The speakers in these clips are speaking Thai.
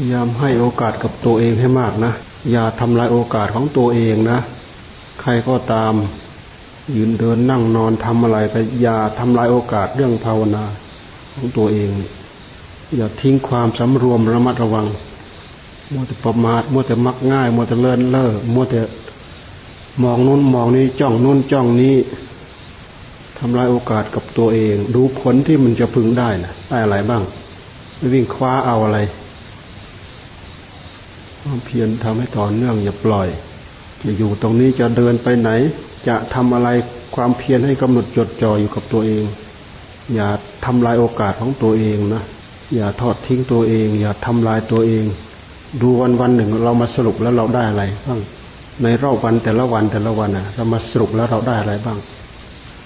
พยายามให้โอกาสกับตัวเองให้มากนะ อย่าทำลายโอกาสของตัวเองนะ ใครก็ตาม ยืนเดินนั่งนอนทำอะไรก็อย่าทำลายโอกาสเรื่องภาวนาของตัวเอง อย่าทิ้งความสำรวมระมัดระวัง มัวแต่ประมาท มัวแต่มักง่าย มัวแต่เลินเล่อ มัวแต่มองนู้นมองนี้จ้องนู้นจ้องนี้ทำลายโอกาสกับตัวเอง ดูผลที่มันจะพึงได้นะได้อะไรบ้างไม่วิ่งคว้าเอาอะไร เพียรทำให้ต่อเนื่องอย่าปล่อย จะอยู่ตรงนี้จะเดินไปไหน จะทำอะไรความเพียรให้กำหนดจดจ่ออยู่กับตัวเอง อย่าทำลายโอกาสของตัวเองนะอย่าทอดทิ้งตัวเอง อย่าทำลายตัวเอง ดูวันวันหนึ่งเรามาสรุปแล้วเราได้อะไรบ้างในรอบวันแต่ละวันแต่ละวันนะเรามาสรุปแล้วเราได้อะไรบ้าง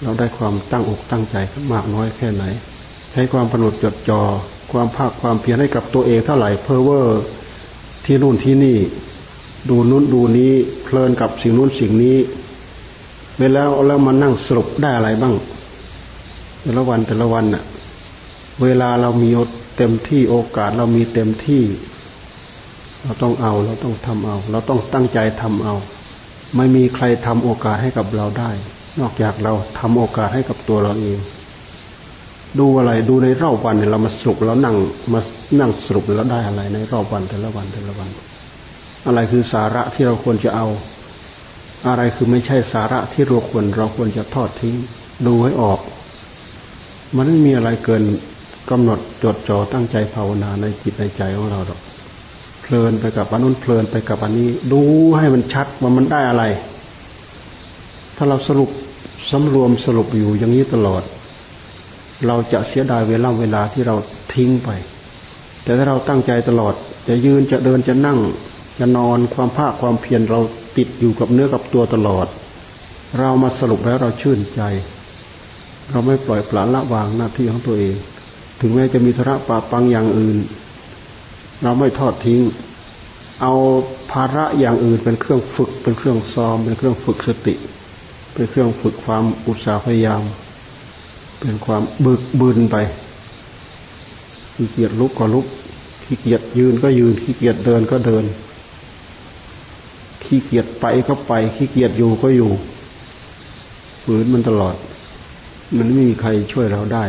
เราได้ความตั้งอกตั้งใจมากน้อยแค่ไหน ใช้ความผนดจดจอ่อความภาคความเพียรให้กับตัวเองเท่าไหร่เพอเวอร์ ที่นู่นที่นี่ ดูนู้นดูนี้เพลินกับสิ่งนู้นสิ่งนี้ไปแล้วแล้วมานั่งสรุปได้อะไรบ้าง แต่ละวันแต่ละวันน่ะ เวลาเรามีเต็มที่โอกาสเรามีเต็มที่ เราต้องเอาเราต้องทำเอา เราต้องตั้งใจทำเอา ไม่มีใครทำโอกาสให้กับเราได้ นอกจากเราทำโอกาสให้กับตัวเราเอง ดูอะไรดูในรอบวันเนี่ยเรามาสรุปแล้วนั่งมานั่งสรุปแล้วได้อะไรในรอบวันแต่ละวันแต่ละวัน อะไรคือสาระที่เราควรจะเอา อะไรคือไม่ใช่สาระที่เราควรเราควรจะทอดทิ้งดูให้ออก มันไม่มีอะไรเกินกำหนดจดจ่อตั้งใจภาวนาในจิตในใจของเราหรอกเพลินไปกับอันนู้นเพลินไปกับอันนี้ ดูให้มันชัดว่ามันได้อะไร ถ้าเราสรุปสำรวมสรุปอยู่อย่างนี้ตลอด เราจะเสียดายเวลาเวลาที่เราทิ้งไป แต่ถ้าเราตั้งใจตลอด จะยืนจะเดินจะนั่ง จะนอนความภาคความเพียรเราติดอยู่กับเนื้อกับตัวตลอด เรามาสรุปแล้วเราชื่นใจ เราไม่ปล่อยปละละวางหน้าที่ของตัวเอง ถึงแม้จะมีธุระปาปังอย่างอื่น เราไม่ทอดทิ้ง เอาภาระอย่างอื่นเป็นเครื่องฝึก เป็นเครื่องซ้อม เป็นเครื่องฝึกสติ เป็นเครื่องฝึกความอุตสาห์พยายาม เป็นความบึกบืนไปขี้เกียจลุกก็ลุกขี้เกียจยืนก็ยืนขี้เกียจเดินก็เดิน ขี้เกียจไปก็ไปขี้เกียจอยู่ก็อยู่ฝืนมันตลอด มันไม่มีใครช่วยเราได้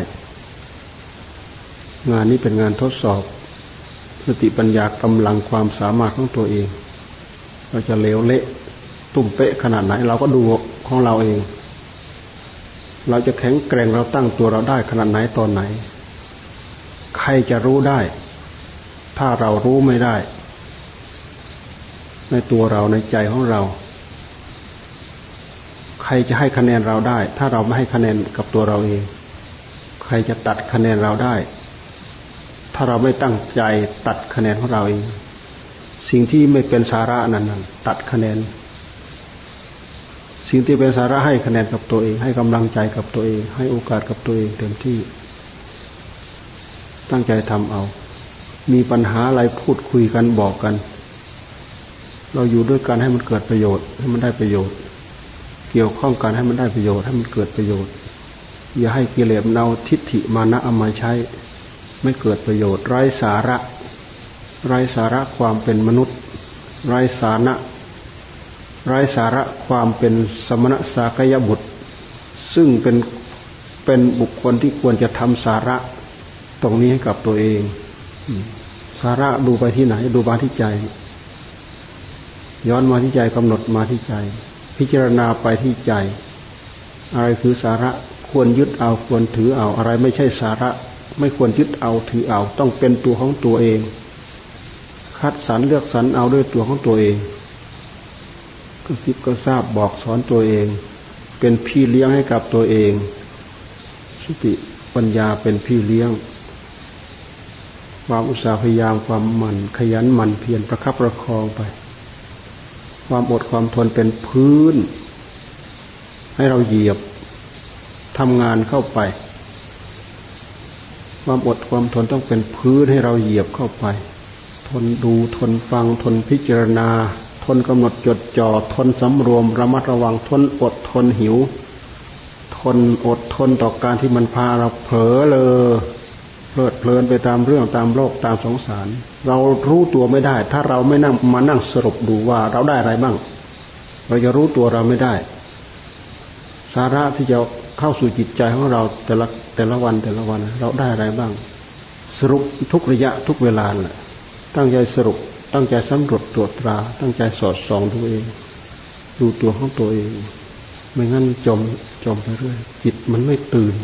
งานนี้เป็นงานทดสอบ สติปัญญากำลังความสามารถของตัวเอง เราจะเลวเละ ตุ่มเป๊ะขนาดไหน เราก็ดูของเราเอง เราจะแข็งแกร่งเราตั้งตัวเราได้ขนาดไหนตอนไหน ใครจะรู้ได้ ถ้าเรารู้ไม่ได้ ในตัวเราในใจของเรา ใครจะให้คะแนนเราได้ ถ้าเราไม่ให้คะแนนกับตัวเราเอง ใครจะตัดคะแนนเราได้ ถ้าเราไม่ตั้งใจตัดคะแนนของเราเอง สิ่งที่ไม่เป็นสาระนั้นตัดคะแนน สิ่งที่เป็นสาระให้คะแนนกับตัวเอง ให้กำลังใจกับตัวเอง ให้โอกาสกับตัวเองเต็มที่ ตั้งใจทำเอา มีปัญหาอะไรพูดคุยกันบอกกัน เราอยู่ด้วยกันให้มันเกิดประโยชน์ ให้มันได้ประโยชน์ เกี่ยวข้องกันให้มันได้ประโยชน์ให้มันเกิดประโยชน์ อย่าให้กิเลสเนาทิฏฐิมานะเอามาใช้ ไม่เกิดประโยชน์ไร้สาระไร้สาระความเป็นมนุษย์ไร้สาระ ไร้สาระความเป็นสมณะสากยบุตร ซึ่งเป็นเป็นบุคคลที่ควรจะทำสาระตรงนี้ให้กับตัวเอง สาระดูไปที่ไหน ดูมาที่ใจ ย้อนมาที่ใจกำหนดมาที่ใจ พิจารณาไปที่ใจ อะไรคือสาระควรยึดเอาควรถือเอาอะไรไม่ใช่สาระ ไม่ควรยึดเอาถือเอา ต้องเป็นตัวของตัวเอง คัดสรรเลือกสรรเอาด้วยตัวของตัวเอง ก็สิบก็ทราบบอกสอนตัวเอง เป็นพี่เลี้ยงให้กับตัวเอง สติปัญญาเป็นพี่เลี้ยง ความอุตสาห์พยายามความหมั่นขยันหมั่นเพียรประคับประคองไป ความอดความทนเป็นพื้น ให้เราเหยียบทำงานเข้าไป ความอดความทนต้องเป็นพื้นให้เราเหยียบเข้าไป ทนดูทนฟังทนพิจารณา ทนกำหนดจดจ่อทนสำรวมระมัดระวังทนอดทนหิว ทนอดทนต่อการที่มันพาเราเผลอเลยเพลิดเพลินไปตามเรื่องตามโลกตามสงสาร เรารู้ตัวไม่ได้ ถ้าเราไม่นั่งมานั่งสรุปดูว่าเราได้อะไรบ้าง เราจะรู้ตัวเราไม่ได้ สาระที่จะเข้าสู่จิตใจของเราแต่ละแต่ละวันแต่ละวัน เราได้อะไรบ้าง สรุปทุกระยะทุกเวลาแหละตั้งใจสรุป ตั้งใจสำรวจตรวจตรา ตั้งใจสอดส่องตัวเอง ดูตัวของตัวเอง ไม่งั้นจมจมไปเรื่อยจิตมันไม่ตื่น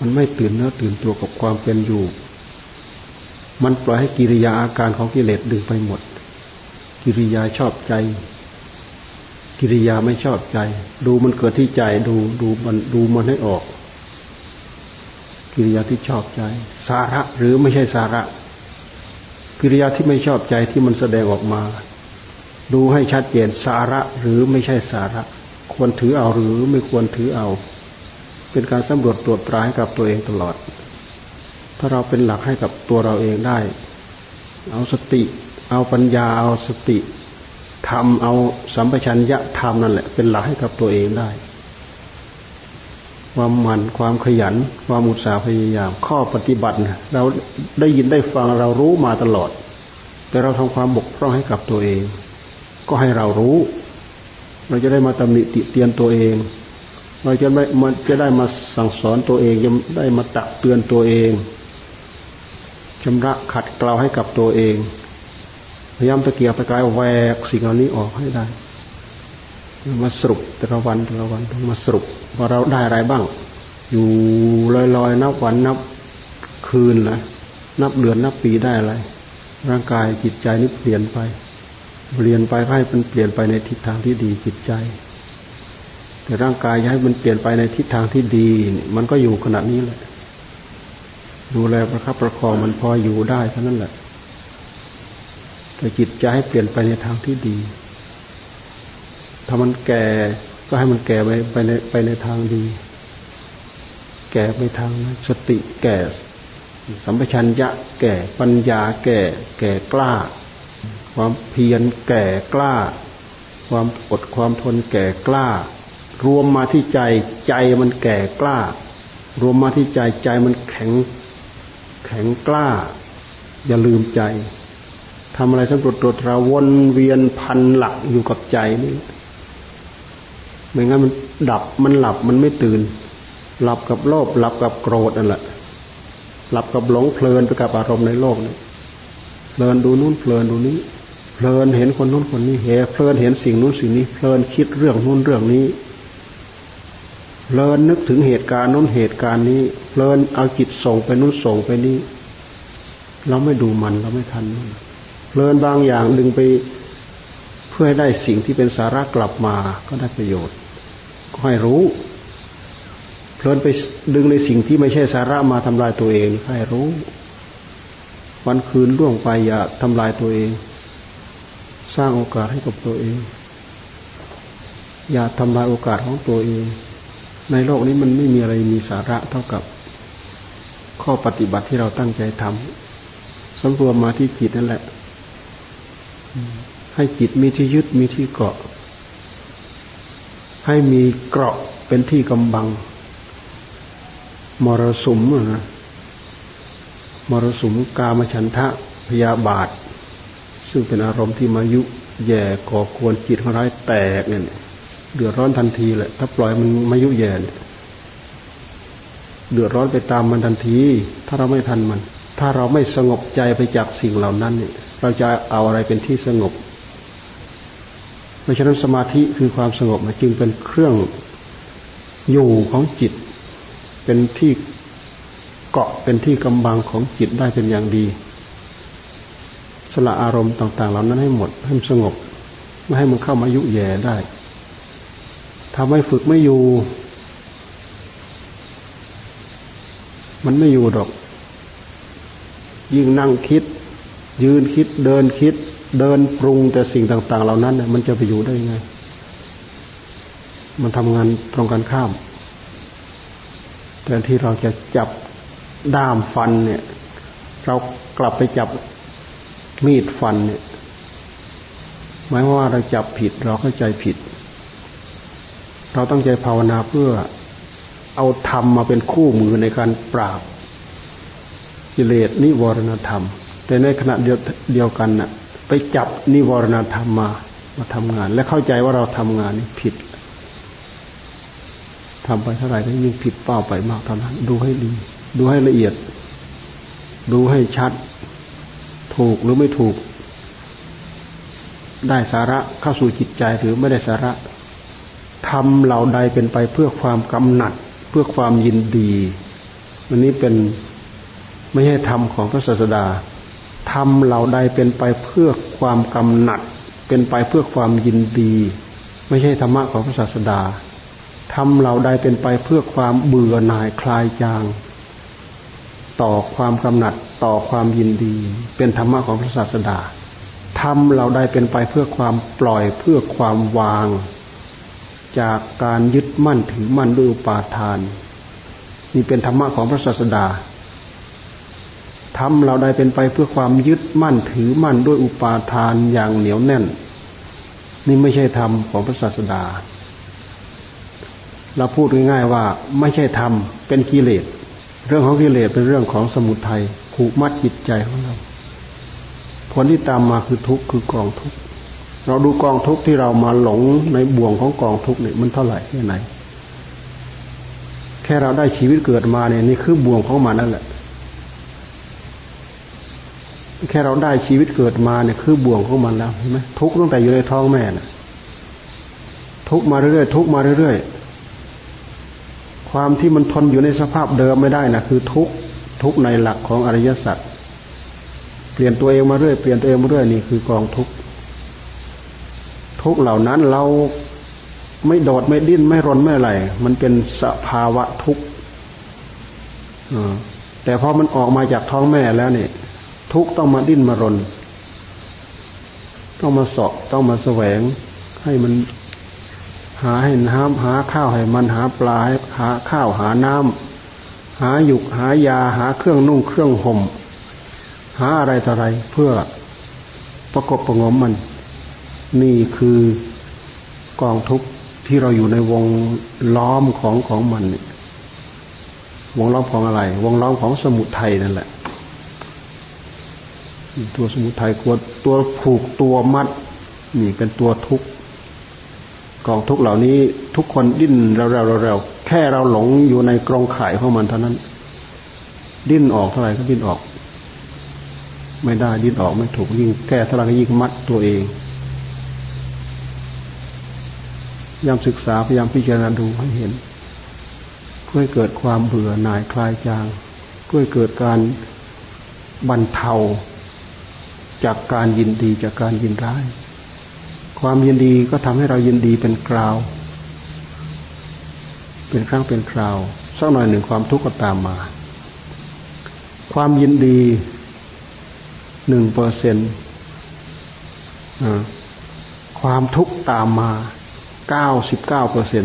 มันไม่ตื่นเนื้อตื่นตัวกับความเป็นอยู่ มันปล่อยให้กิริยาอาการของกิเลสดึงไปหมด กิริยาชอบใจ กิริยาไม่ชอบใจ ดูมันเกิดที่ใจดูดูมันดูมันให้ออก กิริยาที่ชอบใจ สาระหรือไม่ใช่สาระ กิริยาที่ไม่ชอบใจที่มันแสดงออกมา ดูให้ชัดเจนสาระหรือไม่ใช่สาระ ควรถือเอาหรือไม่ควรถือเอา เป็นการสำรวจตรวจตราให้กับตัวเองตลอด ถ้าเราเป็นหลักให้กับตัวเราเองได้ เอาสติ เอาปัญญาเอาสติทำเอาสัมปชัญญะทำนั่นแหละ เป็นหลักให้กับตัวเองได้ ความหมั่นความขยัน ความอุตสาห์พยายาม ข้อปฏิบัติเราได้ยินได้ฟังเรารู้มาตลอด แต่เราทำความบกพร่องให้กับตัวเอง ก็ให้เรารู้ เราจะได้มาตำหนิติเตียนตัวเอง เราจะไม่มันจะได้มาสั่งสอนตัวเองจะได้มาตักเตือนตัวเองชำระขัดเกลาให้กับตัวเอง พยายามตะเกียบตะกายแวกสิ่งเหล่านี้ออกให้ได้ มาสรุปแต่ละวันแต่ละวันมาสรุปว่าเราได้อะไรบ้าง อยู่ลอยๆ นับวันนับคืนนะนับเดือนนับปีได้อะไร ร่างกายจิตใจนี่เปลี่ยนไป เปลี่ยนไปให้มันเปลี่ยนไปในทิศทางที่ดีจิตใจแต่ร่างกายให้มันเปลี่ยนไปในทิศทางที่ดีมันก็อยู่ขนาดนี้แหละ ดูแลประคับประคองมันพออยู่ได้เท่านั้นแหละแต่จิตใจให้เปลี่ยนไปในทางที่ดี ถ้ามันแก่ก็ให้มันแก่ไปไปในไปในทางดี แก่ไปทางสติแก่ สัมปชัญญะแก่ปัญญาแก่ แก่กล้า ความเพียรแก่กล้า ความอดความทนแก่กล้า รวมมาที่ใจใจมันแก่กล้า รวมมาที่ใจใจมันแข็ง แข็งกล้า อย่าลืมใจทำอะไรสำรวจตรวจราวนเวียนพันหลักอยู่กับใจนี่ ไม่งั้นมันดับมันหลับมันไม่ตื่น หลับกับโลภหลับกับโกรธนั่นแหละหลับกับหลงเพลินไปกับอารมณ์ในโลกนี่เพลินดูนู้นเพลินดูนี้ เพลินเห็นคนนู้นคนนี้เฮเพลินเห็นสิ่งนู้นสิ่งนี้ เพลินคิดเรื่องนู้นเรื่องนี้ เพลินนึกถึงเหตุการณ์นู้นเหตุการณ์นี้ เพลินเอาจิตส่งไปนู้นส่งไปนี้ เราไม่ดูมันเราไม่ทันมันเพลินบางอย่างดึงไปเพื่อให้ได้สิ่งที่เป็นสาระกลับมาก็ได้ประโยชน์ ให้รู้เพลินไปดึงในสิ่งที่ไม่ใช่สาระมาทำลายตัวเอง ให้รู้ วันคืนล่วงไปอย่าทำลายตัวเอง สร้างโอกาสให้กับตัวเอง อย่าทำลายโอกาสของตัวเอง ในโลกนี้มันไม่มีอะไรมีสาระเท่ากับข้อปฏิบัติที่เราตั้งใจทำสำรวมมาที่จิตนั่นแหละ ให้จิตมีที่ยึดมีที่เกาะ ให้มีเกราะเป็นที่กำบัง มรสุมนะมรสุมกามฉันทะพยาบาท ซึ่งเป็นอารมณ์ที่มายุแย่ก่อกวนจิตของเราแตกเนี่ยเดือดร้อนทันทีแหละ ถ้าปล่อยมันมายุแย่เดือดร้อนไปตามมันทันที ถ้าเราไม่ทันมัน ถ้าเราไม่สงบใจไปจากสิ่งเหล่านั้นเนี่ยเราจะเอาอะไรเป็นที่สงบ ราะฉะนั้นสมาธิคือความสงบจึงเป็นเครื่องอยู่ของจิต เป็นที่เกาะเป็นที่กำบังของจิตได้เป็นอย่างดี สละอารมณ์ต่าง ๆ เหล่านั้นให้หมดให้มันสงบไม่ให้มันเข้ามายุแย่ได้ทำให้ฝึกไม่อยู่ มันไม่อยู่ดอก ยิ่งนั่งคิด ยืนคิดเดินคิด เดินปรุงแต่สิ่งต่าง ๆ เหล่านั้นเนี่ยมันจะไปอยู่ได้ยังไง มันทำงานตรงกันข้าม แต่ที่เราจะจับด้ามฟันเนี่ย เรากลับไปจับมีดฟันเนี่ยหมายว่าเราจับผิดเราเข้าใจผิด เราตั้งใจภาวนาเพื่อเอาธรรมมาเป็นคู่มือในการปราบกิเลสนิวรณธรรม แต่ในขณะเดียวเดียวกันน่ะ ไปจับนิวรณธรรมมามาทำงาน และเข้าใจว่าเราทำงานนี้ผิดทำไปเท่าไหร่ก็ยิ่งผิดเป้าไปมากเท่านั้น ดูให้ดี ดูให้ละเอียด ดูให้ชัด ถูกหรือไม่ถูก ได้สาระเข้าสู่จิตใจหรือไม่ได้สาระทำเหล่าใดเป็นไปเพื่อความกำหนัด เพื่อความยินดี อันนี้เป็นไม่ใช่ธรรมของพระศาสดา ทำเหล่าใดเป็นไปเพื่อความกำหนัด เป็นไปเพื่อความยินดี ไม่ใช่ธรรมะของพระศาสดาทำเหล่าใดเป็นไปเพื่อความเบื่อหน่ายคลายจาง ต่อความกำหนัดต่อความยินดี เป็นธรรมะของพระศาสดาทำเหล่าใดเป็นไปเพื่อความปล่อยเพื่อความวาง จากการยึดมั่นถือมั่นด้วยอุปาทาน นี่เป็นธรรมะของพระศาสดา ทำเราได้เป็นไปเพื่อความยึดมั่นถือมั่นด้วยอุปาทานอย่างเหนียวแน่น นี่ไม่ใช่ธรรมของพระศาสดา เราพูดง่ายๆว่าไม่ใช่ธรรมเป็นกิเลส เรื่องของกิเลสเป็นเรื่องของสมุทัยผูกมัดจิตใจของเราผลที่ตามมาคือทุกข์คือกองทุกข์เราดูกองทุกข์ที่เรามาหลงในบ่วงของกองทุกข์เนี่ยมันเท่าไหร่แค่ไหน แค่เราได้ชีวิตเกิดมาเนี่ยนี่คือบ่วงของมันนั่นแหละ แค่เราได้ชีวิตเกิดมาเนี่ยคือบ่วงของมันแล้วเห็นไหมทุกตั้งแต่อยู่ในท้องแม่น่ะทุกมาเรื่อยๆทุกมาเรื่อยๆความที่มันทนอยู่ในสภาพเดิมไม่ได้นะคือทุกทุกในหลักของอริยสัจเปลี่ยนตัวเองมาเรื่อยเปลี่ยนตัวเองมาเรื่อยนี่คือกองทุกทุกเหล่านั้นเราไม่โดดไม่ดิ้นไม่รนไม่อะไรมันเป็นสภาวะทุกข์แต่พอมันออกมาจากท้องแม่แล้วเนี่ย ทุกต้องมาดิ้นมารน ต้องมาสอบต้องมาแสวง ให้มันหาให้น้ำหาข้าวให้มันหาปลาหาข้าวหาน้ำหาหยุกหายาหาเครื่องนุ่งเครื่องห่ม หาอะไรต่ออะไรเพื่อประกบประงมมัน นี่คือกองทุกที่เราอยู่ในวงล้อมของของมันวงล้อมของอะไร วงล้อมของสมุทัยนั่นแหละ ตัวสมุทัยตัวตัวผูกตัวมัดนี่เป็นตัวทุกข์กองทุกข์เหล่านี้ทุกคนดิ้นเร็วๆแค่เราหลงอยู่ในกรงข่ายของมันเท่านั้น ดิ้นออกเท่าไหร่ก็ดิ้นออก ไม่ได้ดิ้นออกไม่ถูกยิ่งแก้เท่าไหร่ก็ยิ่งมัดตัวเองพยายามศึกษาพยายามพิจารณาดูให้เห็น เพื่อเกิดความเบื่อหน่ายคลายจาง เพื่อเกิดการบรรเทา จากการยินดีจากการยินร้าย ความยินดีก็ทำให้เรายินดีเป็นกราว เป็นครั้งเป็นคราวสักหน่อยหนึ่งความทุกข์ก็ตามมา ความยินดีหนึ่งเปอร์เซ็นต์ความทุกข์ตามมาเก้าสิบเก้าเปอร์เซ็น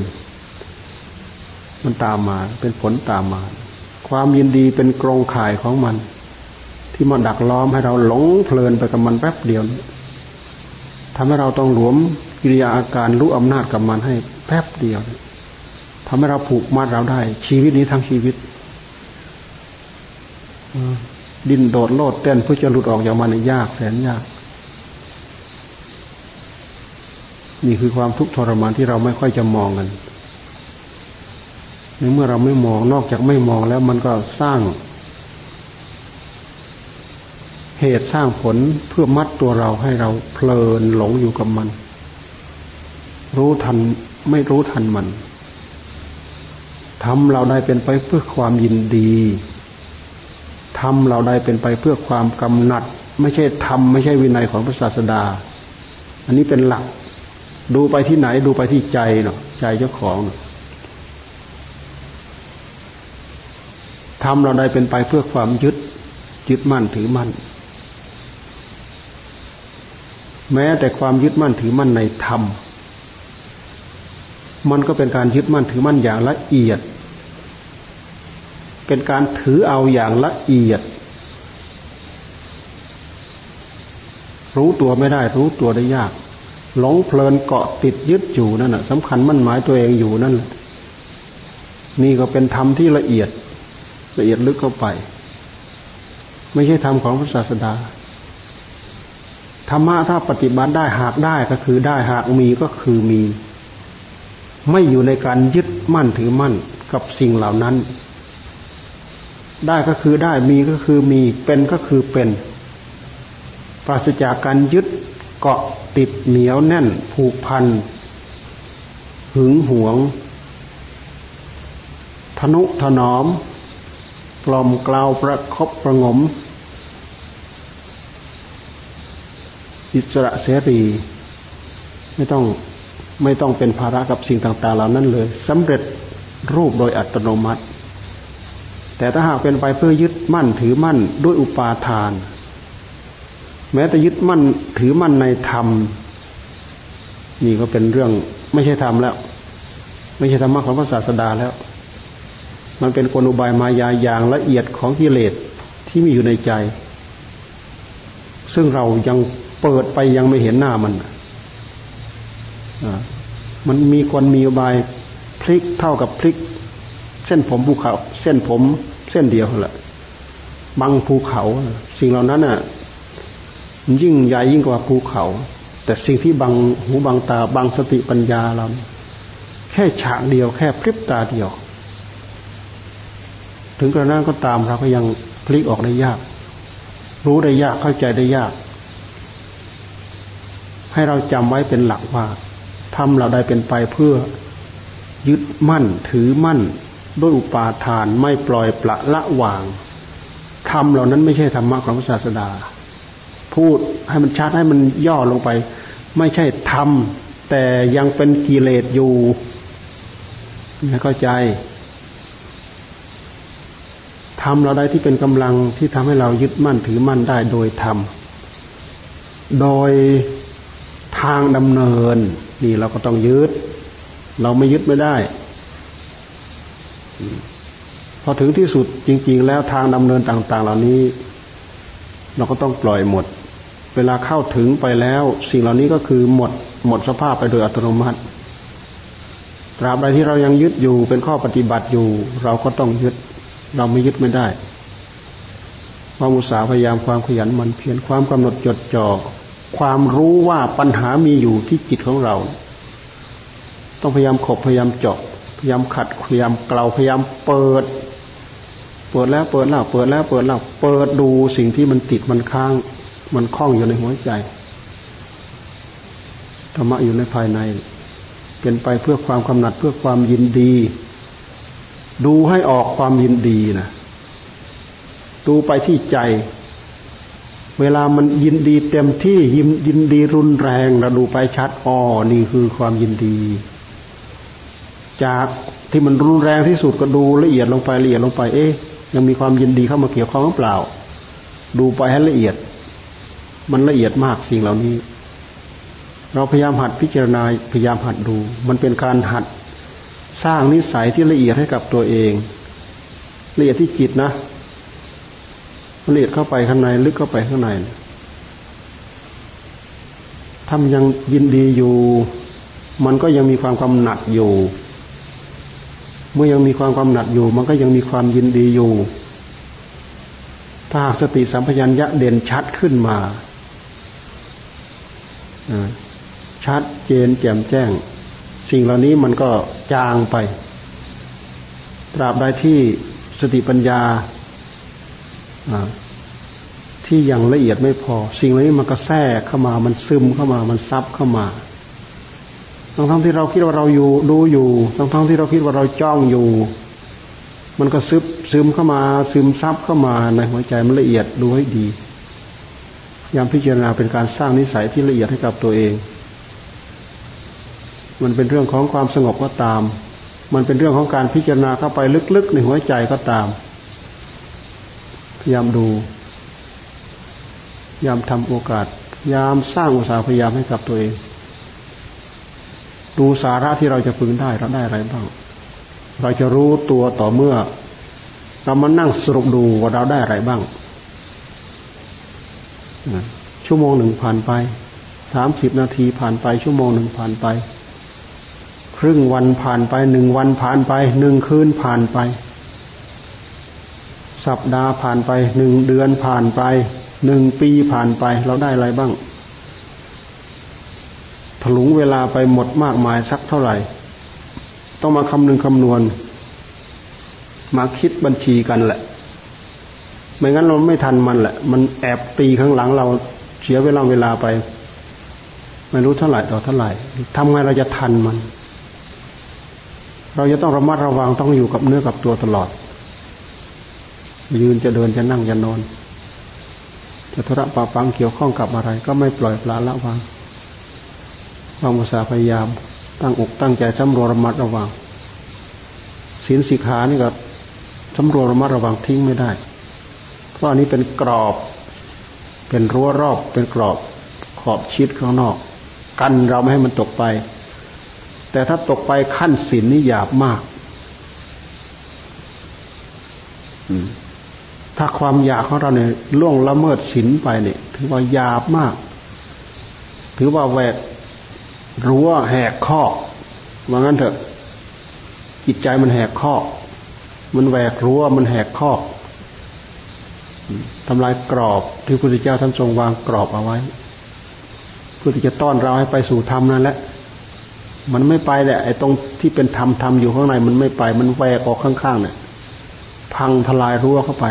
มันตามมาเป็นผลตามมา ความยินดีเป็นกรงข่ายของมัน ที่มาดักล้อมให้เราหลงเพลินไปกับมันแป๊บเดียวทำให้เราต้องหลวมกิริยาอาการรู้อำนาจกับมันให้แป๊บเดียวทำให้เราผูกมัดเราได้ ชีวิตนี้ทั้งชีวิตดินโดดโลดเต้นเพื่อจะหลุดออกจากมันยากแสนยาก นี่คือความทุกข์ทรมานที่เราไม่ค่อยจะมองกันในเมื่อเราไม่มองนอกจากไม่มองแล้วมันก็สร้าง เหตุสร้างผลเพื่อมัดตัวเราให้เราเพลินหลงอยู่กับมัน รู้ทันไม่รู้ทันมันทำเราได้เป็นไปเพื่อความยินดีทำเราได้เป็นไปเพื่อความกำหนัด ไม่ใช่ทำไม่ใช่วินัยของพระศาสดา อันนี้เป็นหลัก ดูไปที่ไหนดูไปที่ใจเนาะใจเจ้าของเนาะทำเราได้เป็นไปเพื่อความยึดยึดมั่นถือมั่น แม้แต่ความยึดมั่นถือมั่นในธรรม มันก็เป็นการยึดมั่นถือมั่นอย่างละเอียด เป็นการถือเอาอย่างละเอียด รู้ตัวไม่ได้รู้ตัวได้ยาก หลงเพลินเกาะติดยึดอยู่นั่นแหะสำคัญมั่นหมายตัวเองอยู่นั่นแหละนี่ก็เป็นธรรมที่ละเอียด ละเอียดลึกเข้าไป ไม่ใช่ธรรมของพระศาสดา ธรรมะถ้าปฏิบัติได้หากได้ก็คือได้หากมีก็คือมี ไม่อยู่ในการยึดมั่นถือมั่นกับสิ่งเหล่านั้น ได้ก็คือได้มีก็คือมีเป็นก็คือเป็น ปราศจากการยึดเกาะติดเหนียวแน่น ผูกพันหึงหวง ทนุถนอมกลอมกล่าวประคบประงม อิสระเสรี ไม่ต้องไม่ต้องเป็นภาระกับสิ่งต่าง ๆ เหล่านั้นเลยสำเร็จรูปโดยอัตโนมัติ แต่ถ้าหากเป็นไปเพื่อยึดมั่นถือมั่นด้วยอุปาทาน แม้แต่ยึดมั่นถือมั่นในธรรม นี่ก็เป็นเรื่องไม่ใช่ธรรมแล้ว ไม่ใช่ธรรมะของพระศาสดาแล้ว มันเป็นกลอุบายมายาอย่างละเอียดของกิเลสที่มีอยู่ในใจ ซึ่งเรายัง เปิดไปยังไม่เห็นหน้ามันมันมีคนมีอุบายพลิกเท่ากับพลิก เส้นผมภูเขา เส้นผม เส้นเดียวแหละบังภูเขา สิ่งเหล่านั้นน่ะยิ่งใหญ่ยิ่งกว่าภูเขา แต่สิ่งที่บังหูบังตาบังสติปัญญาเราแค่ฉากเดียวแค่พริบตาเดียว ถึงกระนั้นก็ตามเราก็ยังพลิกออกได้ยาก รู้ได้ยากเข้าใจได้ยาก ให้เราจำไว้เป็นหลักว่าทำเราได้เป็นไปเพื่อยึดมั่นถือมั่นด้วยอุปาทานไม่ปล่อยปละละวางทำเหล่านั้นไม่ใช่ธรรมะของพระศาสดา พูดให้มันชัดให้มันย่อลงไป ไม่ใช่ทำแต่ยังเป็นกิเลสอยู่ให้เข้าใจทำเราได้ที่เป็นกำลังที่ทำให้เรายึดมั่นถือมั่นได้โดยธรรมโดยางดำเนิน นี่เราก็ต้องยึด เราไม่ยึดไม่ได้ พอถึงที่สุดจริง ๆ แล้วทางดำเนินต่าง ๆ เหล่านี้ เราก็ต้องปล่อยหมด เวลาเข้าถึงไปแล้ว สิ่งเหล่านี้ก็คือหมด หมดสภาพไปโดยอัตโนมัติตราบใดที่เรายังยึดอยู่เป็นข้อปฏิบัติอยู่ เราก็ต้องยึด เราไม่ยึดไม่ได้ความอุตสาห์พยายามความขยันมันเพียรความกำหนดจดจ่อ ความรู้ว่าปัญหามีอยู่ที่จิตของเรา ต้องพยายามขบพยายามเจาะพยายามขัดพยายามเกลาพยายามเปิด เปิดแล้วเปิดแล้วเปิดแล้วเปิดแล้วเปิดดูสิ่งที่มันติดมันค้าง มันคล้องอยู่ในหัวใจธรรมะอยู่ในภายใน เป็นไปเพื่อความกำหนัดเพื่อความยินดี ดูให้ออกความยินดีนะดูไปที่ใจ เวลามันยินดีเต็มที่ยินยินดีรุนแรงเราดูไปชัดอ๋อนี่คือความยินดี จากที่มันรุนแรงที่สุดก็ดูละเอียดลงไปละเอียดลงไป เอ๊ะยังมีความยินดีเข้ามาเกี่ยวข้องหรือเปล่า ดูไปให้ละเอียด มันละเอียดมากสิ่งเหล่านี้ เราพยายามหัดพิจารณาพยายามหัดดู มันเป็นการหัดสร้างนิสัยที่ละเอียดให้กับตัวเองละเอียดที่จิตนะ ละเอียดเข้าไปข้างในลึกเข้าไปข้างในทำยังยินดีอยู่ มันก็ยังมีความกำหนัดอยู่ เมื่อยังมีความกำหนัดอยู่ มันก็ยังมีความยินดีอยู่ ถ้าหากสติสัมปชัญญะเด่นชัดขึ้นมาชัดเจนแจ่มแจ้ง สิ่งเหล่านี้มันก็จางไป ตราบใดที่สติปัญญา ที่ยังละเอียดไม่พอ สิ่งเหล่านี้มันก็แทรกเข้ามา มันซึมเข้ามา มันซับเข้ามาทั้งทั้งที่เราคิดว่าเราอยู่ดูอยู่ทั้งทั้งที่เราคิดว่าเราจ้องอยู่ มันก็ซึมซึมเข้ามา ซึมซับเข้ามาในหัวใจมันละเอียดดูให้ดียามพิจารณาเป็นการสร้างนิสัยที่ละเอียดให้กับตัวเอง มันเป็นเรื่องของความสงบก็ตาม มันเป็นเรื่องของการพิจารณาเข้าไปลึกๆในหัวใจก็ตาม พยายามดูพยายามทำโอกาสพยายามสร้างอุตสาห์พยายามให้กับตัวเอง ดูสาระที่เราจะพึงได้เราได้อะไรบ้าง เราจะรู้ตัวต่อเมื่อ เรามานั่งสรุปดูว่าเราได้อะไรบ้างชั่วโมงหนึ่งผ่านไปสามสิบนาทีผ่านไปชั่วโมงหนึ่งผ่านไป ครึ่งวันผ่านไปหนึ่งวันผ่านไปหนึ่งคืนผ่านไป สัปดาห์ผ่านไปหนึ่งเดือนผ่านไปหนึ่งปีผ่านไป เราได้อะไรบ้างถลุงเวลาไปหมดมากมายสักเท่าไหร่ ต้องมาคำนึงคำนวณ มาคิดบัญชีกันแหละ ไม่งั้นเราไม่ทันมันแหละ มันแอบตีข้างหลังเราเสียเวลาเวลาไป ไม่รู้เท่าไหร่ต่อเท่าไหร่ทำไงเราจะทันมัน เราจะต้องระมัดระวังต้องอยู่กับเนื้อกับตัวตลอด ยืนจะเดินจะนั่งจะนอน จะธุระปาปังเกี่ยวข้องกับอะไร ก็ไม่ปล่อยปละละวางวางภาษาพยายาม ตั้งอกตั้งใจสำรวมระมัดระวังศีลสิกขานี่ก็สำรวมระมัดระวังทิ้งไม่ได้ เพราะอันนี้เป็นกรอบ เป็นรั้วรอบเป็นกรอบขอบชิดข้างนอก กันเราไม่ให้มันตกไป แต่ถ้าตกไปขั้นศีลนี่หยาบมาก อืม ถ้าความอยากของเราเนี่ยล่วงละเมิดศีลไปเนี่ยถือว่าหยาบมาก ถือว่าแหวกรั้วแหกข้อว่างั้นเถอะ จิตใจมันแหกข้อมันแหวกรั้วมันแหกข้อทำลายกรอบที่พระพุทธเจ้าท่านทรงวางกรอบเอาไว้เพื่อที่จะต้อนเราให้ไปสู่ธรรมนั่นแหละมันไม่ไปแหละไอ้ตรงที่เป็นธรรมธรรมอยู่ข้างในมันไม่ไป มันแหวกออกข้างๆเนี่ยพังทลายรั้วเข้าไป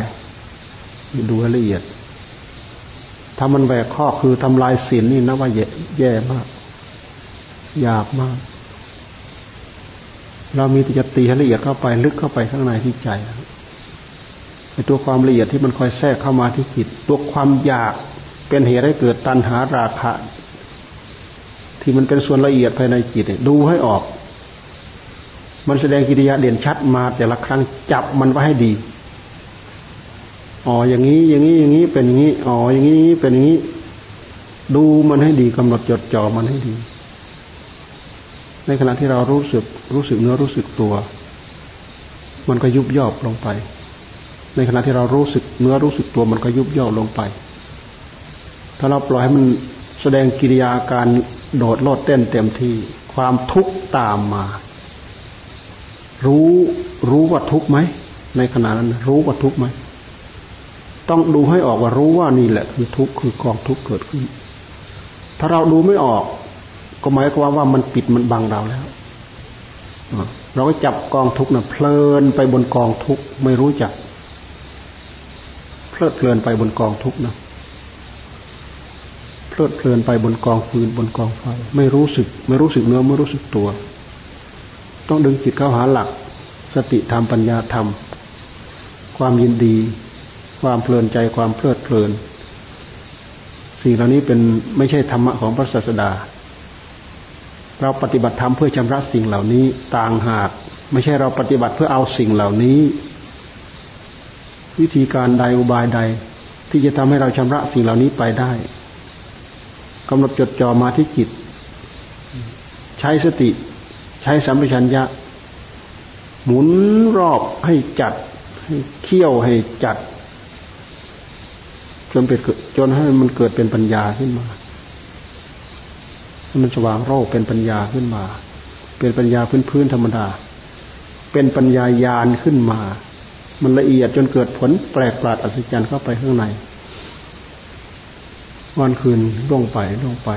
ดูให้ละเอียด ถ้ามันแหวกข้อคือทำลายศีลนี่นะว่าแย่แย่มาก ยากมาก เรามีแต่จะตีให้ละเอียดเข้าไป ลึกเข้าไปข้างในที่ใจไอ้ตัวความละเอียดที่มันคอยแทรกเข้ามาที่จิต ตัวความอยากเป็นเหตุให้เกิดตัณหาราคะ ที่มันเป็นส่วนละเอียดภายในจิตดูให้ออก มันแสดงกิริยาเด่นชัดมาแต่ละครั้งจับมันไว้ให้ดี อ๋ออย่างนี้อย่างนี้อย่างนี้เป็นอย่างนี้อ๋ออย่างนี้เป็นอย่างนี้ ดูมันให้ดีกำหนดจดจ่อมันให้ดี ในขณะที่เรารู้สึกรู้สึกเนื้อรู้สึกตัว มันก็ยุบย่อลงไป ในขณะที่เรารู้สึกเนื้อรู้สึกตัวมันก็ยุบย่อลงไป ถ้าเราปล่อยให้มันแสดงกิริยาการโดดโลดเต้นเต็มที่ ความทุกข์ตามมา รู้รู้ว่าทุกข์ไหมในขณะนั้นรู้ว่าทุกข์ไหม ต้องดูให้ออกว่ารู้ว่านี่แหละคือทุกข์คือกองทุกข์เกิดขึ้น ถ้าเราดูไม่ออก ก็หมายความว่ามันปิดมันบังเราแล้วเราก็จับกองทุกข์นะเพลินไปบนกองทุกข์ไม่รู้จักเพลิดเพลินไปบนกองทุกข์นะเพลิดเพลินไปบนกองฟืนบนกองไฟ ไม่รู้สึก ไม่รู้สึกเนื้อไม่รู้สึกตัว ต้องดึงจิตเข้าหาหลัก สติธรรมปัญญาธรรม ความยินดี ความเพลินใจความเพลิดเพลิน สิ่งเหล่านี้เป็นไม่ใช่ธรรมะของพระศาสดา เราปฏิบัติธรรมเพื่อชำระสิ่งเหล่านี้ต่างหาก ไม่ใช่เราปฏิบัติเพื่อเอาสิ่งเหล่านี้ วิธีการใดอุบายใด ที่จะทำให้เราชำระสิ่งเหล่านี้ไปได้กำหนดจดจ่อมาที่จิต ใช้สติ ใช้สัมปชัญญะหมุนรอบให้จัดให้เคี่ยวให้จัด จนเป็นจนให้มันเกิดเป็นปัญญาขึ้นมาให้มันสว่างโรคเป็นปัญญาขึ้นมา เป็นปัญญาพื้นพื้นธรรมดา เป็นปัญญายานขึ้นมา มันละเอียดจนเกิดผลแปลกประหลาดอัศจรรย์เข้าไปข้างใน วันคืนล่วงไปล่วงไป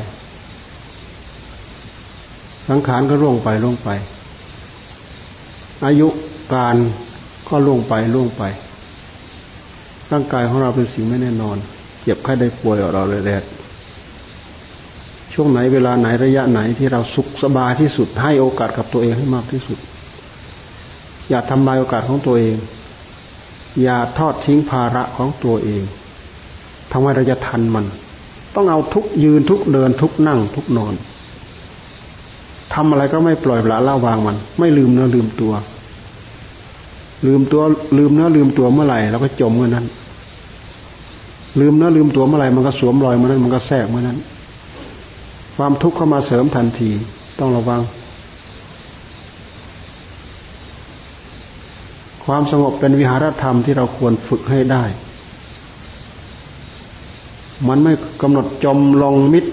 สังขารก็ล่วงไปล่วงไป อายุการก็ล่วงไปล่วงไป ร่างกายของเราเป็นสิ่งไม่แน่นอน เจ็บไข้ได้ป่วยเราเลยแดดช่วงไหนเวลาไหนระยะไหนที่เราสุขสบายที่สุด ให้โอกาสกับตัวเองให้มากที่สุด อย่าทำลายโอกาสของตัวเอง อย่าทอดทิ้งภาระของตัวเองทำไมเราจะทันมัน ต้องเอาทุกยืนทุกเดินทุกนั่งทุกนอนทำอะไรก็ไม่ปล่อยละละวางมัน ไม่ลืมเนื้อลืมตัว ลืมตัวลืมเนื้อลืมตัวเมื่อไหร่เราก็จมเมื่อนั้น ลืมเนื้อลืมตัวเมื่อไหร่มันก็สวมรอยเมื่อนั้น มันก็แทรกเมื่อนั้น ความทุกข์เข้ามาเสริมทันที ต้องระวัง ความสงบเป็นวิหารธรรมที่เราควรฝึกให้ได้ มันไม่กำหนดจมลงมิด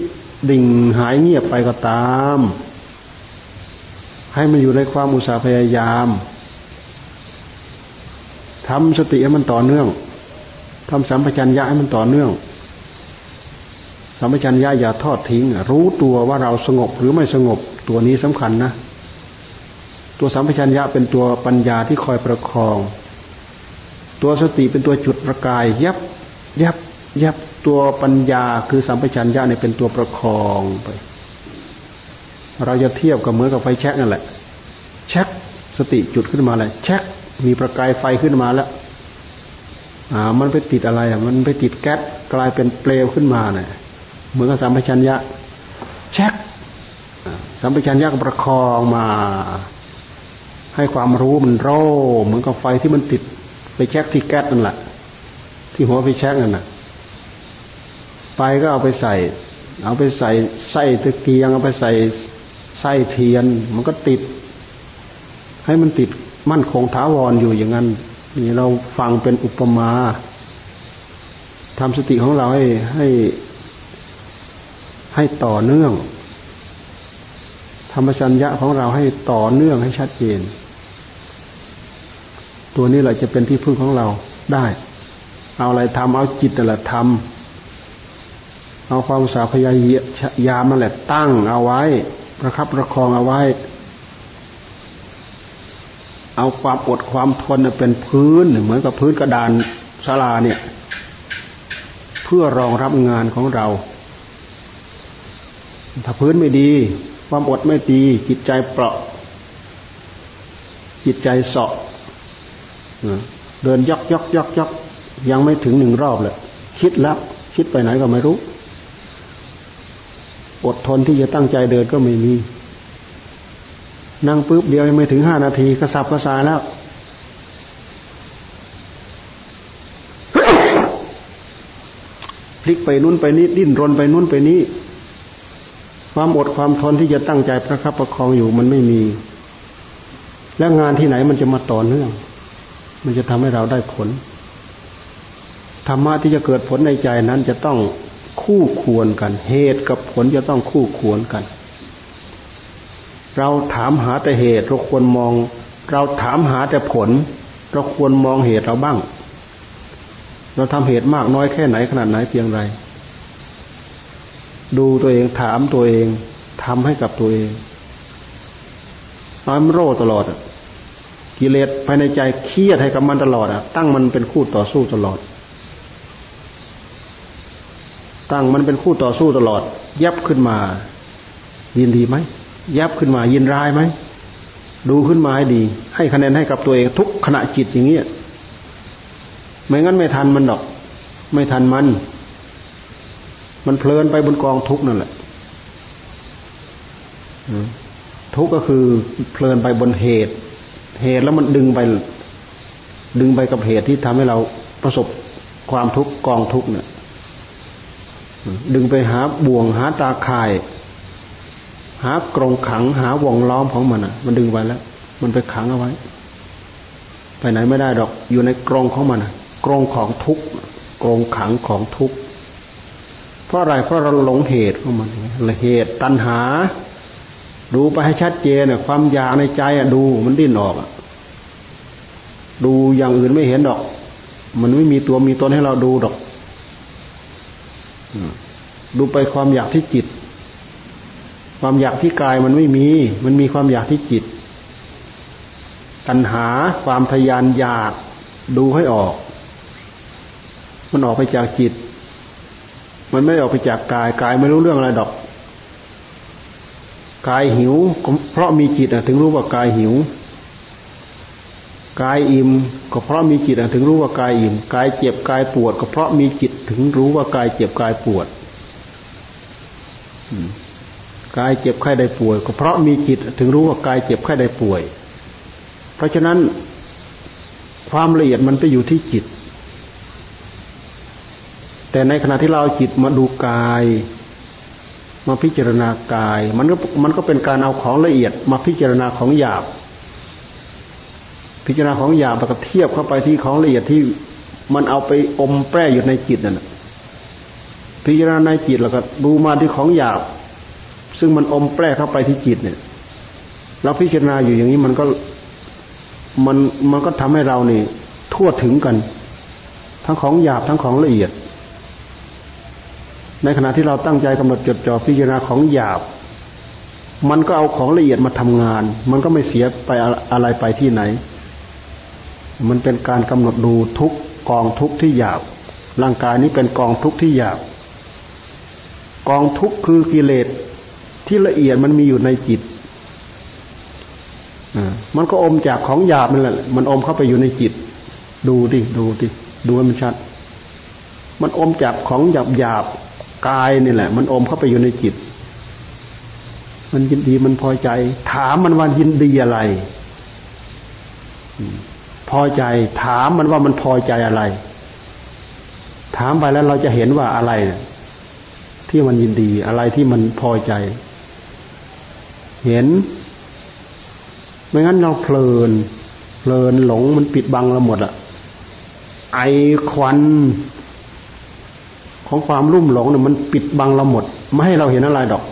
ดิ่งหายเงียบไปก็ตาม ให้มันอยู่ในความอุตสาห์พยายาม ทำสติให้มันต่อเนื่องทำสัมปชัญญะให้มันต่อเนื่อง สัมปชัญญะอย่าทอดทิ้ง รู้ตัวว่าเราสงบหรือไม่สงบตัวนี้สำคัญนะ ตัวสัมปชัญญะเป็นตัวปัญญาที่คอยประคอง ตัวสติเป็นตัวจุดประกาย ยับยับยับตัวปัญญาคือสัมปชัญญะเนี่ยเป็นตัวประคองไป เราจะเทียบกับเหมือนกับไฟแช็กนั่นแหละ แช็กสติจุดขึ้นมาเลยแช็ก มีประกายไฟขึ้นมาแล้ว อ่า มันไปติดอะไรอะ มันไปติดแก๊สกลายเป็นเปลวขึ้นมาเนี่ยเหมือนกับสัมปชัญญะแช็กสัมปชัญญะก็ประคองมา ให้ความรู้มันโร่เหมือนกับไฟที่มันติดไปแช็กที่แก๊สนั่นแหละที่หัวไปแช็กนั่นน่ะไฟก็เอาไปใส่ เอาไปใส่ไส้ตะเกียงเอาไปใส่ไส้เทียน มันก็ติด ให้มันติด มั่นคงถาวรออยู่อย่างนั้นนี่เราฟังเป็นอุปมาทำสติของเราให้ให้ให้ต่อเนื่องธรรมชัญญะของเราให้ต่อเนื่องให้ชัดเจน ตัวนี้แหละจะเป็นที่พึ่งของเราได้ เอาอะไรทำเอาจิตแต่ละทำเอาความสาพยายามนั่นแหละตั้งเอาไว้ ประคับประคองเอาไว้ เอาความอดความทนเป็นพื้นเหมือนกับพื้นกระดานศาลาเนี่ย เพื่อรองรับงานของเรา ถ้าพื้นไม่ดี ความอดไม่ดี จิตใจเปราะ จิตใจเสาะเดินยอกยอกยอกยอกยังไม่ถึงหนึ่งรอบเลยคิดแล้ว คิดไปไหนก็ไม่รู้ อดทนที่จะตั้งใจเดินก็ไม่มี นั่งปุ๊บเดียวยังไม่ถึงห้านาทีกระสับกระสายแล้ว พลิกไปนู้นไปนี้ดิ้นรนไปนู้นไปนี้ ความอดความทนที่จะตั้งใจประคับประคองอยู่มันไม่มี แล้วงานที่ไหนมันจะมาต่อเนื่อง มันจะทำให้เราได้ผลธรรมะที่จะเกิดผลในใจนั้นจะต้องคู่ควรกัน เหตุกับผลจะต้องคู่ควรกัน เราถามหาแต่เหตุเราควรมอง เราถามหาแต่ผล เราควรมองเหตุเราบ้าง เราทำเหตุมากน้อยแค่ไหนขนาดไหนเพียงไร ดูตัวเองถามตัวเองทำให้กับตัวเองน้อยมโรตลอดกิเลสภายในใจเครียดให้กับมันตลอดอะ ตั้งมันเป็นคู่ต่อสู้ตลอด ตั้งมันเป็นคู่ต่อสู้ตลอด ยับขึ้นมา ยินดีไหม ยับขึ้นมายินร้ายไหมดูขึ้นมาให้ดี ให้คะแนนให้กับตัวเองทุกขณะจิตอย่างเงี้ยไม่งั้นไม่ทันมันหรอก ไม่ทันมัน มันเพลินไปบนกองทุกนั่นแหละทุกก็คือเพลินไปบนเหตุ เหตุแล้วมันดึงไป ดึงไปกับเหตุที่ทำให้เราประสบความทุกข์กองทุกเนี่ยดึงไปหาบ่วงหาตาข่าย หากรงขังหาวงล้อมของมันอะ มันดึงไว้แล้ว มันไปขังเอาไว้ ไปไหนไม่ได้ดอก อยู่ในกรงของมันอะกรงของทุกกรงขังของทุกเพราะอะไรเพราะเราหลงเหตุของมันเหตุตัณหา ดูไปให้ชัดเจนความอยากในใจอะดูมันดิ้นออกดูอย่างอื่นไม่เห็นดอก มันไม่มีตัวมีตนให้เราดูดอกดูไปความอยากที่จิต ความอยากที่กายมันไม่มี มันมีความอยากที่จิต ตัณหาความทยานอยากดูให้ออก มันออกไปจากจิต มันไม่ออกไปจากกาย กายไม่รู้เรื่องอะไรดอก กายหิว เพราะมีจิตถึงรู้ว่ากายหิว กายอิ่มก็เพราะมีจิตถึงรู้ว่ากายอิ่ม กายเจ็บกายปวด ก็เพราะมีจิตถึงรู้ว่ากายเจ็บกายปวด กายเจ็บไข้ได้ป่วย ก็เพราะมีจิตถึงรู้ว่ากายเจ็บไข้ได้ป่วย เพราะฉะนั้นความละเอียดมันไปอยู่ที่จิต แต่ในขณะที่เราจิตมาดูกาย มาพิจารณากาย มันก็มันก็เป็นการเอาของละเอียดมาพิจารณาของหยาบ พิจารณาของหยาบแล้วก็เทียบเข้าไปที่ของละเอียดที่มันเอาไปอมแปรอยู่ในจิตนั่นพิจารณาในจิตแล้วก็ดูมาที่ของหยาบ ซึ่งมันอมแปรเข้าไปที่จิตเนี่ยเราพิจารณาอยู่อย่างนี้มันก็มันมันก็ทำให้เราเนี่ยทั่วถึงกัน ทั้งของหยาบทั้งของละเอียด ในขณะที่เราตั้งใจกำหนดจดจ่อพิจารณาของหยาบ มันก็เอาของละเอียดมาทำงาน มันก็ไม่เสียไปอะไรไปที่ไหน มันเป็นการกำหนดดูทุกกองทุกที่หยาบร่างกายนี้เป็นกองทุกที่หยาบกองทุกคือกิเลส ที่ละเอียดมันมีอยู่ในจิตมันก็อมจากของหยาบนั่นแหละ มันอมเข้าไปอยู่ในจิต ดูดิดูดิดูให้มันชัด มันอมจากของหยาบหยาบกายนี่แหละ มันอมเข้าไปอยู่ในจิต มันยินดีมันพอใจ ถามมันว่ายินดีอะไรพอใจ ถามมันว่ามันพอใจอะไร ถามไปแล้วเราจะเห็นว่าอะไร ที่มันยินดีอะไรที่มันพอใจ เห็น ไม่งั้นเราเพลิน เพลินหลงมันปิดบังเราหมดอะไอควันของความรุ่มหลงเนี่ยมันปิดบังเราหมด ไม่ให้เราเห็นอะไรดอก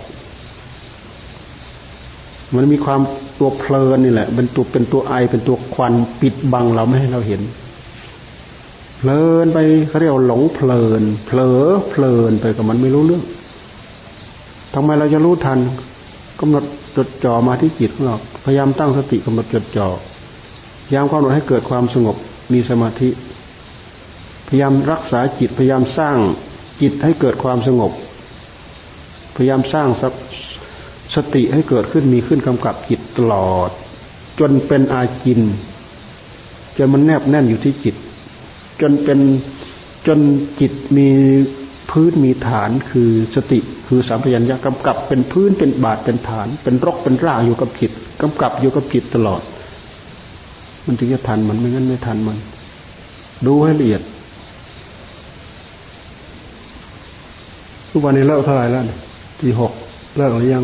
มันมีความตัวเพลินนี่แหละเป็นตัวเป็นตัวไอเป็นตัวควันปิดบังเราไม่ให้เราเห็น เพลินไปเขาเรียกหลงเพลิน เผลอเพลินไปกับมันไม่รู้เรื่องทำไมเราจะรู้ทันกำหนด จดจ่อมาที่จิตของเราพยายามตั้งสติกำหนดจดจ่อพยายามกำหนดให้เกิดความสงบมีสมาธิ พยายามรักษาจิตพยายามสร้างจิตให้เกิดความสงบ พยายามสร้างสติให้เกิดขึ้นมีขึ้นกำกับจิตตลอด จนเป็นอาจิน จนมันแนบแน่นอยู่ที่จิต จนเป็นจนจิตมีพื้นมีฐานคือสติ คือสัมปยัญญะกำกับเป็นพื้นเป็นบาทเป็นฐาน เป็นรกเป็นรากอยู่กับจิตกำกับอยู่กับจิตตลอด มันถึงจะทันมันไม่งั้นไม่ทันมัน ดูให้ละเอียดทุกวันนี้เลิกเท่าไหร่แล้วทีหกเลิกหรือยัง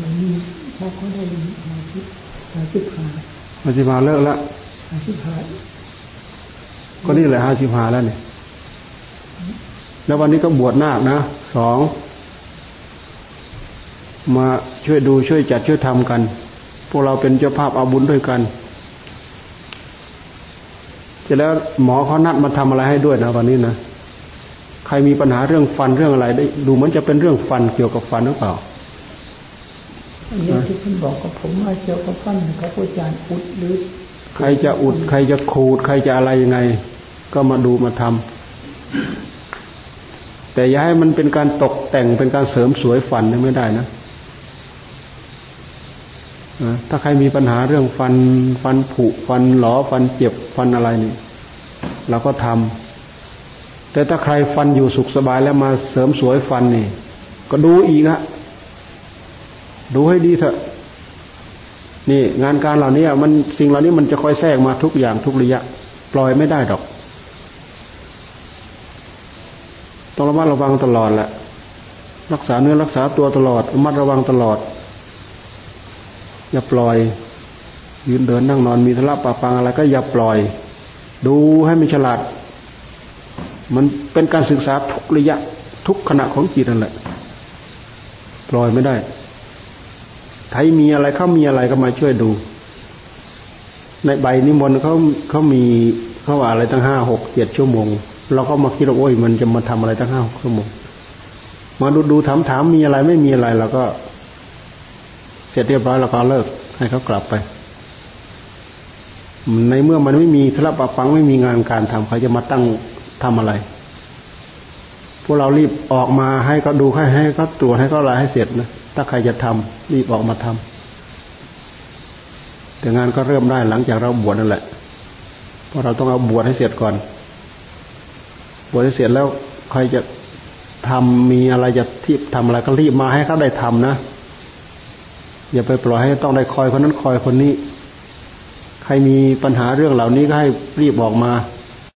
มันมีพอเขาได้มาสิบมาสิบห้ามาสิบห้าเลิกแล้วมาสิบห้าก็นี่แหละห้าสิบห้าแล้วเนี่ย แล้ววันนี้ก็บวชนาคนะสองมาช่วยดูช่วยจัดช่วยทำกัน พวกเราเป็นเจ้าภาพเอาบุญด้วยกันจะแล้วหมอเขานัดมาทำอะไรให้ด้วยนะวันนี้นะใครมีปัญหาเรื่องฟันเรื่องอะไรได้ดูเหมือนจะเป็นเรื่องฟันเกี่ยวกับฟันหรือเปล่าอันนี้ที่คุณบอกกับผมว่าเกี่ยวกับฟันครับอาจารย์อุดหรือ ใครจะอุด ใครจะขูด ใครจะอะไรยังไง ก็มาดูมาทำ แต่อย่าให้มันเป็นการตกแต่งเป็นการเสริมสวยฟันไม่ได้นะถ้าใครมีปัญหาเรื่องฟันฟันผุฟันหลอฟันเจ็บฟันอะไรนี่เราก็ทำแต่ถ้าใครฟันอยู่สุขสบายแล้วมาเสริมสวยฟันนี่ ก็ดูอีกอะดูให้ดีเถอะ นี่ งานการเหล่านี้มันสิ่งเหล่านี้มันจะคอยแทรกมาทุกอย่างทุกระยะ ปล่อยไม่ได้ดอก ต้องระมัดระวังตลอดแหละ รักษาเนื้อรักษาตัวตลอดระมัดระวังตลอด อย่าปล่อย ยืนเดินนั่งนอนมีทะเลาะปะปังอะไรก็อย่าปล่อย ดูให้มันฉลาด มันเป็นการศึกษาทุกระยะทุกขณะของจิตนั่นแหละ ปล่อยไม่ได้ไทยมีอะไรเขามีอะไรก็มาช่วยดู ในใบนิมนต์เขาเขามีเขาว่าอะไรตั้งห้าหกเจ็ดชั่วโมง เราก็มาคิดว่าโอ้ยมันจะมาทำอะไรตั้งห้าชั่วโมงมาดูดูถามถามมีอะไรไม่มีอะไรเราก็ เสร็จเรียบร้อยเราก็เลิก ให้เขากลับไปในเมื่อมันไม่มีทระปะปังไม่มีงานการทำเขาจะมาตั้งทำอะไร พวกเรารีบออกมาให้เขาดูให้ให้เขาตรวจให้เขาอะไรให้เสร็จนะถ้าใครจะทำรีบออกมาทำแต่งานก็เริ่มได้หลังจากเราบวชนั่นแหละเพราะเราต้องเอาบวชให้เสร็จก่อน บวชเสร็จแล้วใครจะทำมีอะไรจะที่ทำอะไรก็รีบมาให้เขาได้ทำนะอย่าไปปล่อยให้ต้องได้คอยคนนั้นคอยคนนี้ ใครมีปัญหาเรื่องเหล่านี้ก็ให้รีบออกมา